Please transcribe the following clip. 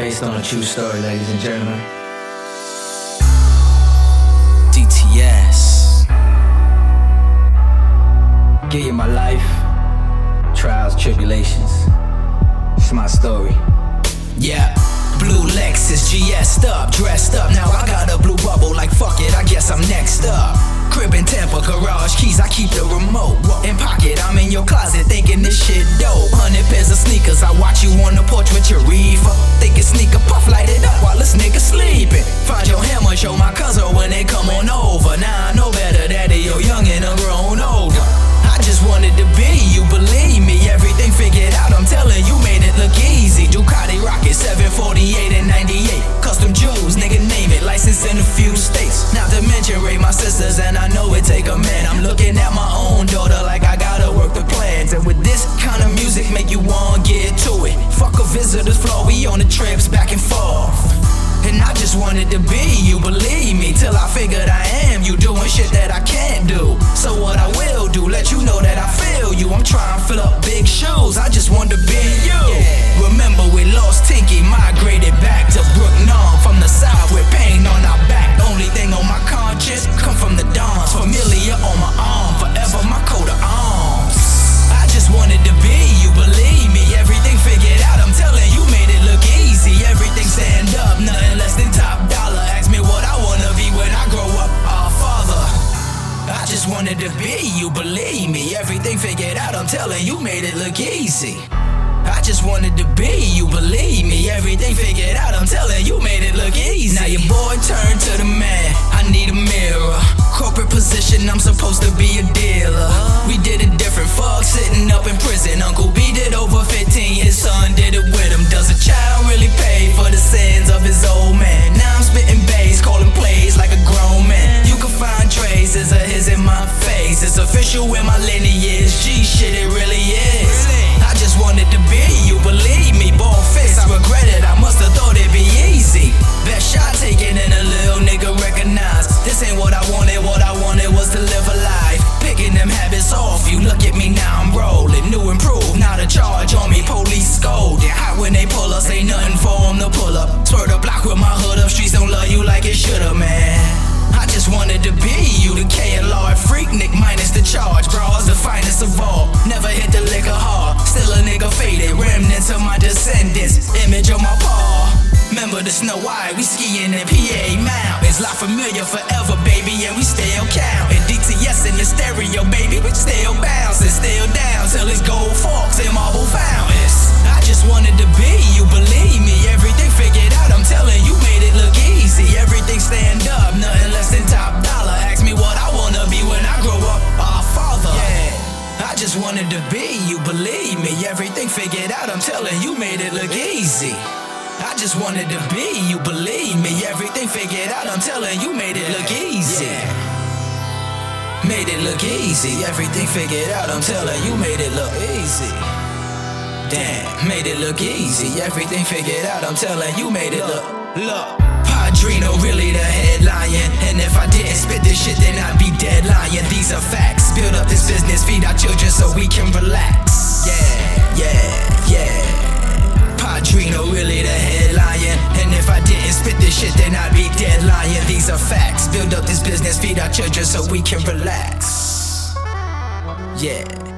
Based on a true story, ladies and gentlemen. DTS. Give you my life, trials, tribulations. It's my story. Yeah. Blue Lexus, GS'd up, dressed up. Now I got a blue bubble, like fuck it, I guess I'm next up. Crib in Tampa, garage keys, I keep show my cousin just wanted to be you, believe me, till I figured I am you doing shit that I can't do. So what I will do, let you know that I feel you. Wanted to be you, believe me. Everything figured out, I'm telling you, made it look easy. I just wanted to be you, believe me. Everything figured out, I'm telling you, made it look easy. Now your boy turned to the official in my lineage. G shit, it really is. I just wanted to be you, believe me. Ball fist, I regret it. I must have thought it'd be easy. Best shot taken and a little nigga recognized. This ain't what I wanted finest of all. Never hit the liquor hard. Still a nigga faded. Remnants of my descendants. Image of my paw. Remember the Snow White, we skiing in PA mountains. La familiar forever, baby, and we stay counting. Wanted to be you, believe me. Everything figured out, I'm telling you, made it look easy. I just wanted to be you, believe me. Everything figured out, I'm telling you, made it look easy. Made it look easy. Everything figured out, I'm telling you, made it look easy. Damn, made it look easy. Everything figured out, I'm telling you, made it look. Look. Padrino really the headline. And if I didn't spit this shit, then I'd be dead lying. These are facts. Up this business, feed our children so we can relax. Yeah, yeah, yeah. Padrino really the headline. And if I didn't spit this shit, then I'd be dead lying. These are facts. Build up this business, feed our children so we can relax. Yeah.